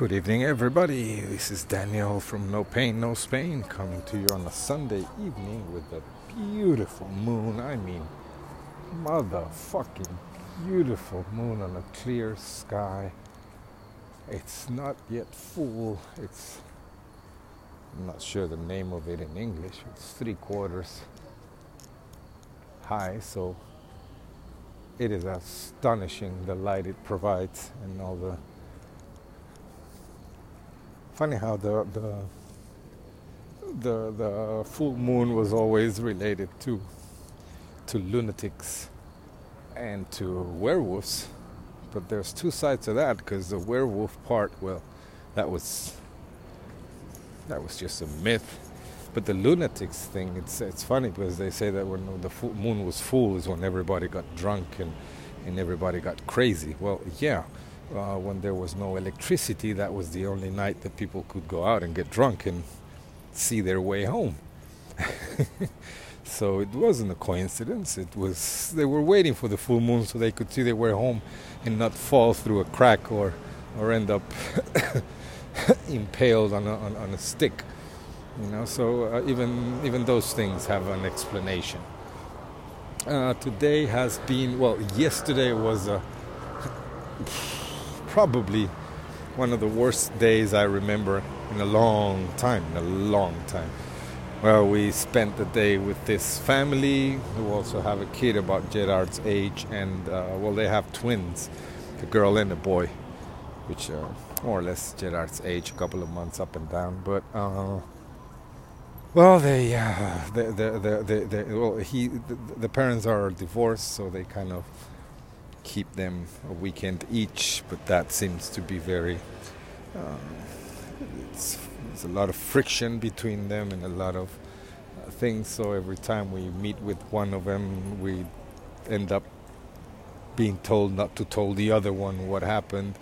Good evening, everybody. This is Daniel from No Pain, No Spain coming to you on a Sunday evening with a beautiful moon. I mean, motherfucking beautiful moon on a clear sky. It's not yet full. It's, I'm not sure the name of it in English. It's three quarters high, so it is astonishing the light it provides and all the funny how the the the the full moon was always related to to lunatics and to werewolves but there's two sides to that because the werewolf part well that was that was just a myth. But the lunatics thing it's it's funny because they say that when the full moon was full is when everybody got drunk and and everybody got crazy. Well yeah uh, when there was no electricity, that was the only night that people could go out and get drunk and see their way home. so it wasn't a coincidence. It was they were waiting for the full moon so they could see their way home and not fall through a crack or or end up impaled on a, on, on, a stick. You know, so uh, even even those things have an explanation. Uh, today has been well. Yesterday was a probably one of the worst days I remember in a long time, a long time. Well, we spent the day with this family who also have a kid about Gerard's age, and uh, well, they have twins, a girl and a boy, which are more or less Gerard's age, a couple of months up and down. But uh, well, they, uh, they, they, they, they, well, he, the, the parents are divorced, so they kind of keep them a weekend each, but that seems to be very. Um, it's, there's a lot of friction between them and a lot of uh, things. So every time we meet with one of them, we end up being told not to tell the other one what happened.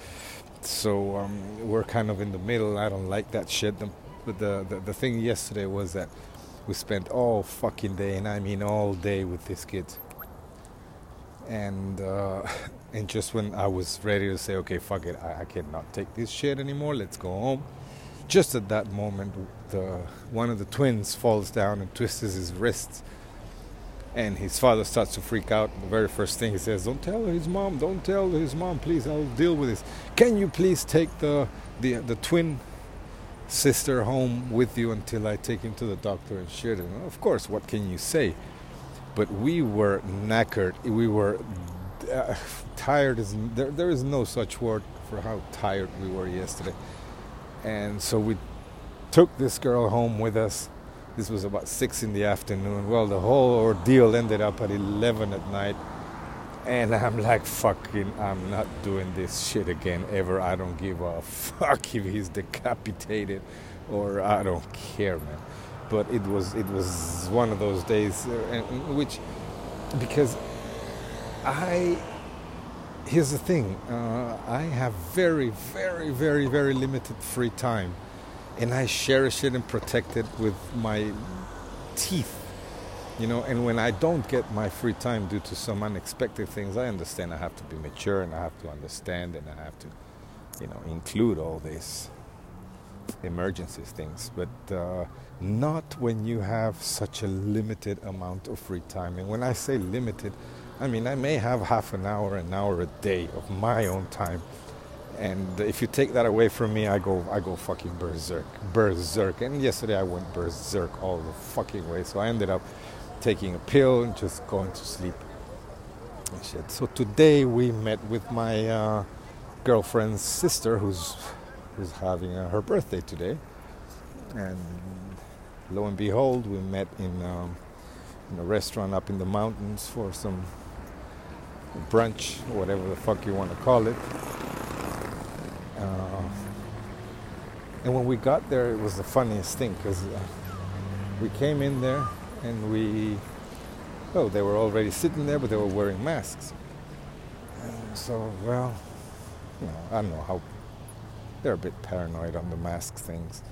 So um, we're kind of in the middle. I don't like that shit. But the, the the thing yesterday was that we spent all fucking day, and I mean all day, with these kids and uh, and just when I was ready to say, okay, fuck it, I, I, cannot take this shit anymore. Let's go home. Just at that moment, the one of the twins falls down and twists his wrist, and his father starts to freak out. The very first thing he says, "Don't tell his mom. Don't tell his mom, please. I'll deal with this. Can you please take the the the twin?" sister home with you until I take him to the doctor and shit. And of course, what can you say? But we were knackered. We were uh, tired. There, there is no such word for how tired we were yesterday. And so we took this girl home with us. This was about six in the afternoon. Well, the whole ordeal ended up at 11 at night. And I'm like, fucking, I'm not doing this shit again ever. I don't give a fuck if he's decapitated or I don't care, man but it was it was one of those days uh, in which because I here's the thing uh, I have very very very very limited free time and I cherish it and protect it with my teeth you know and when I don't get my free time due to some unexpected things I understand I have to be mature and I have to understand and I have to you know include all this emergencies things, but uh, not when you have such a limited amount of free time. And when I say limited, I mean I may have half an hour, an hour a day of my own time. And if you take that away from me, I go, I go fucking berserk, berserk. And yesterday I went berserk all the fucking way. So I ended up taking a pill and just going to sleep. And shit. So today we met with my uh, girlfriend's sister, who's who's having uh, her birthday today. And lo and behold, we met in, um, in a restaurant up in the mountains for some brunch, whatever the fuck you want to call it. Uh, and when we got there, it was the funniest thing because uh, we came in there and we, oh, they were already sitting there, but they were wearing masks. And so, well, you know, I don't know how they're a bit paranoid on the mask things.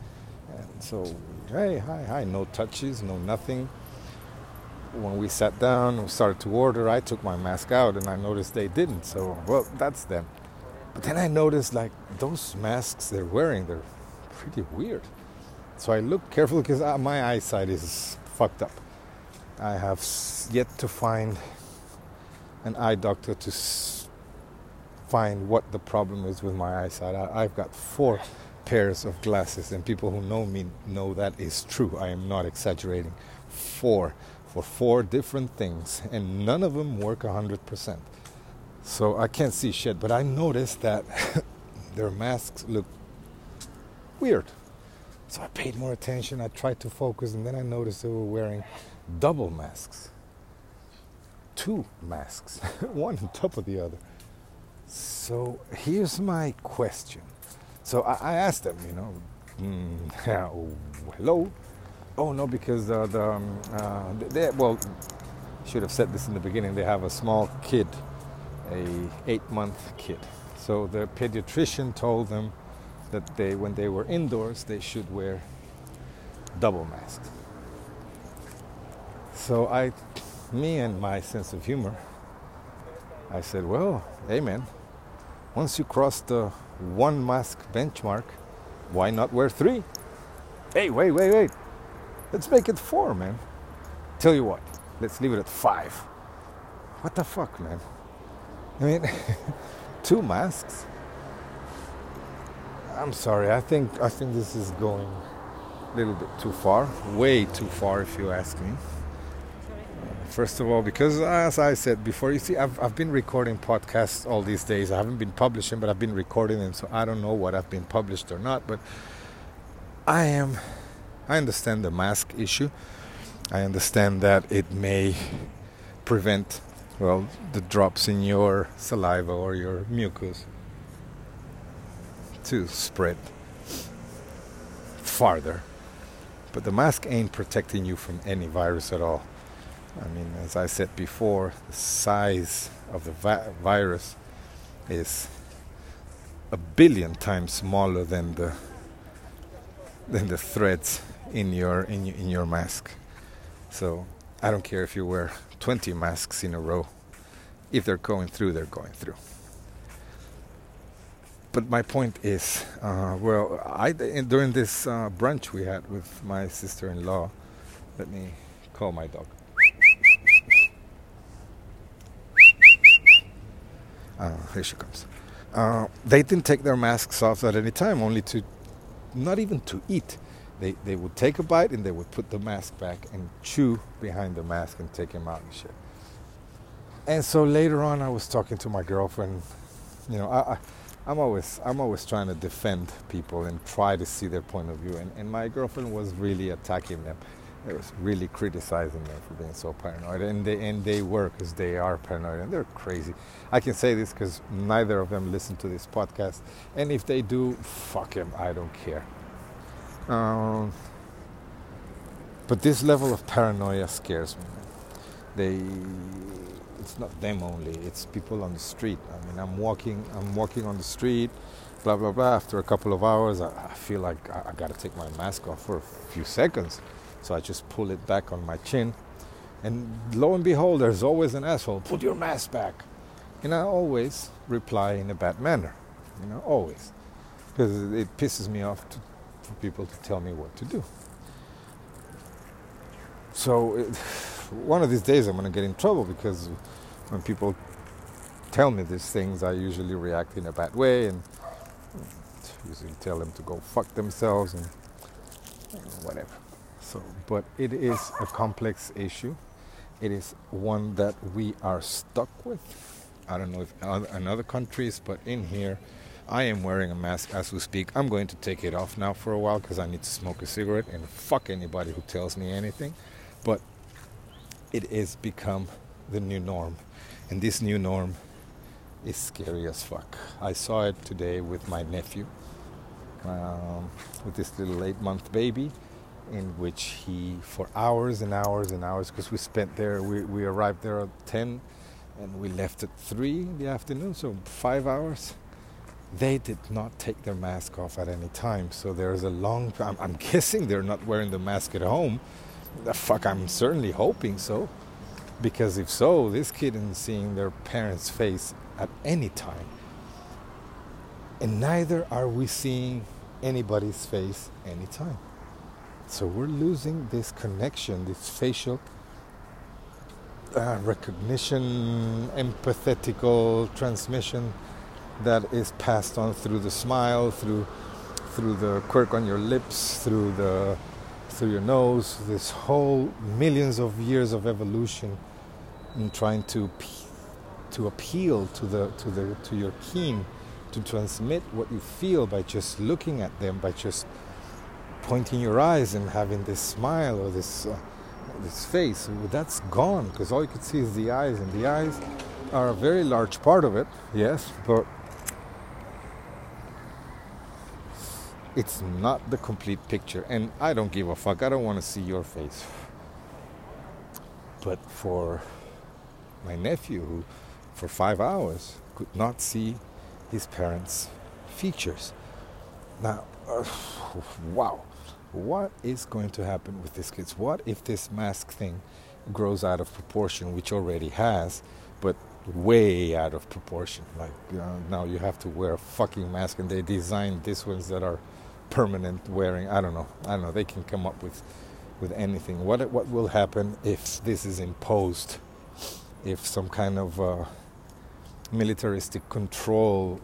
And so, hey, hi, hi, no touches, no nothing. When we sat down, we started to order, I took my mask out and I noticed they didn't. So, well, that's them. But then I noticed like those masks they're wearing, they're pretty weird. So I look carefully because uh, my eyesight is fucked up. I have yet to find an eye doctor to find what the problem is with my eyesight. I, I've got four pairs of glasses, and people who know me know that is true. I am not exaggerating. Four for four different things, and none of them work 100%. So I can't see shit, but I noticed that their masks look weird. So I paid more attention, I tried to focus, and then I noticed they were wearing double masks. Two masks, one on top of the other. So here's my question. So I, I asked them, you know, mm, hello. Oh no, because uh, the um, uh, they, well, should have said this in the beginning. They have a small kid, a eight-month kid. So the pediatrician told them that they, when they were indoors, they should wear double masks. So I, me and my sense of humor, I said, well, amen. Once you cross the one mask benchmark, why not wear three? Hey, wait, wait, wait. Let's make it four, man. Tell you what, let's leave it at five. What the fuck, man? I mean, two masks. I'm sorry. I think I think this is going a little bit too far, way too far, if you ask me. First of all, because as I said before, you see, I've, I've been recording podcasts all these days. I haven't been publishing, but I've been recording them, so I don't know what I've been published or not. But I am, I understand the mask issue. I understand that it may prevent, well, the drops in your saliva or your mucus to spread farther. But the mask ain't protecting you from any virus at all. I mean, as I said before, the size of the vi- virus is a billion times smaller than the than the threads in your in, in your mask. So I don't care if you wear 20 masks in a row. If they're going through, they're going through. But my point is, uh, well, I during this uh, brunch we had with my sister-in-law. Let me call my dog. Uh, here she comes. Uh, they didn't take their masks off at any time, only to, not even to eat. They, they would take a bite and they would put the mask back and chew behind the mask and take him out and shit. And so later on, I was talking to my girlfriend. You know, I, I, I'm always I'm always trying to defend people and try to see their point of view. And, and my girlfriend was really attacking them. It was really criticizing them for being so paranoid, and they and they were because they are paranoid and they're crazy. I can say this because neither of them listen to this podcast, and if they do, fuck them. I don't care. Um, but this level of paranoia scares me. They, it's not them only. It's people on the street. I mean, I'm walking. I'm walking on the street. Blah blah blah. After a couple of hours, I, I feel like I, I got to take my mask off for a few seconds so I just pull it back on my chin. And lo and behold, there's always an asshole. Put your mask back. And I always reply in a bad manner. You know, always. Because it pisses me off to, for people to tell me what to do. So it, one of these days I'm going to get in trouble because when people tell me these things, I usually react in a bad way and usually tell them to go fuck themselves and whatever. So, but it is a complex issue. It is one that we are stuck with. I don't know if in other countries, but in here, I am wearing a mask as we speak. I'm going to take it off now for a while because I need to smoke a cigarette and fuck anybody who tells me anything. But it is become the new norm, and this new norm is scary as fuck. I saw it today with my nephew, um, with this little eight-month baby in which he, for hours and hours and hours, because we spent there, we, we arrived there at 10 and we left at 3 in the afternoon, so five hours. They did not take their mask off at any time, so there's a long. I'm, I'm guessing they're not wearing the mask at home. The fuck, I'm certainly hoping so, because if so, this kid isn't seeing their parents' face at any time. And neither are we seeing anybody's face anytime. So we're losing this connection, this facial uh, recognition, empathetical transmission that is passed on through the smile, through through the quirk on your lips, through the through your nose. This whole millions of years of evolution in trying to to appeal to the to the to your kin, to transmit what you feel by just looking at them, by just pointing your eyes and having this smile or this uh, this face. That's gone because all you can see is the eyes, and the eyes are a very large part of it. Yes, but it's not the complete picture. And I don't give a fuck. I don't want to see your face. But for my nephew, who for five hours could not see his parents' features. Now, uh, wow, what is going to happen with these kids? What if this mask thing grows out of proportion, which already has, but way out of proportion? Like, know, now you have to wear a fucking mask, and they designed these ones that are permanent wearing. I don't know. I don't know. They can come up with with anything. What what will happen if this is imposed? If some kind of uh, militaristic control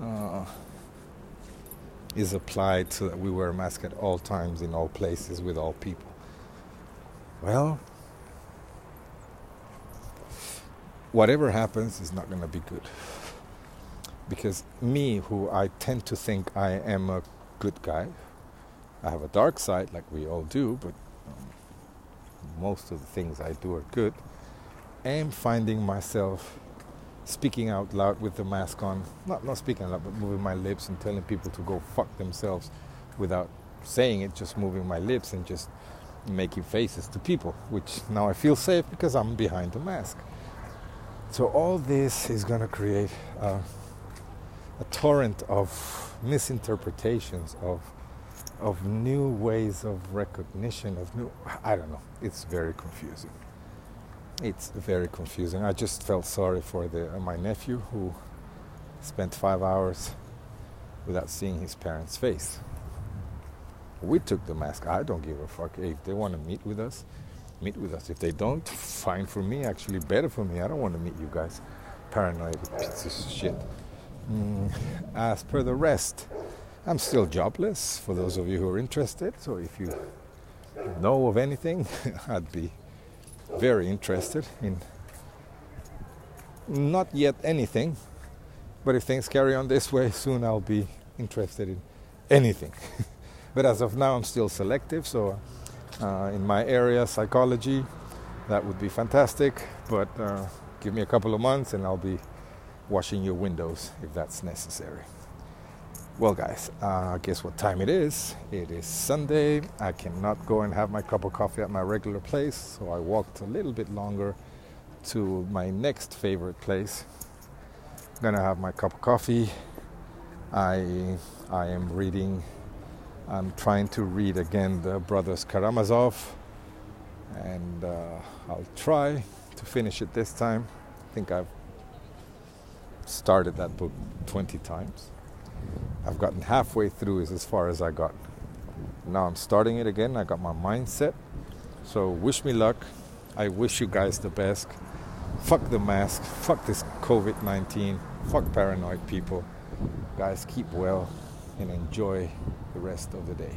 uh, is applied so that we wear a mask at all times, in all places, with all people. Well, whatever happens is not going to be good. Because me, who I tend to think I am a good guy, I have a dark side like we all do, but um, most of the things I do are good, am finding myself speaking out loud with the mask on. Not not speaking out loud, but moving my lips and telling people to go fuck themselves without saying it, just moving my lips and just making faces to people, which now I feel safe because I'm behind the mask. So all this is gonna create a, a torrent of misinterpretations of of new ways of recognition of new I don't know. It's very confusing it's very confusing. I just felt sorry for the, uh, my nephew who spent five hours without seeing his parents' face. We took the mask. I don't give a fuck. If they want to meet with us, meet with us. If they don't, fine for me. Actually, better for me. I don't want to meet you guys. Paranoid pieces of shit. Mm, as per the rest, I'm still jobless. For those of you who are interested, so if you know of anything, I'd be very interested in not yet anything, but if things carry on this way, soon I'll be interested in anything. but as of now, I'm still selective, so uh, in my area, psychology, that would be fantastic. But uh, give me a couple of months and I'll be washing your windows if that's necessary. Well, guys, uh, guess what time it is? It is Sunday. I cannot go and have my cup of coffee at my regular place, so I walked a little bit longer to my next favorite place. I'm gonna have my cup of coffee. I I am reading. I'm trying to read again the Brothers Karamazov, and uh, I'll try to finish it this time. I think I've started that book 20 times I've gotten halfway through is as far as I got. Now I'm starting it again. I got my mindset. So wish me luck. I wish you guys the best. Fuck the mask. Fuck this COVID 19. Fuck paranoid people. Guys, keep well and enjoy the rest of the day.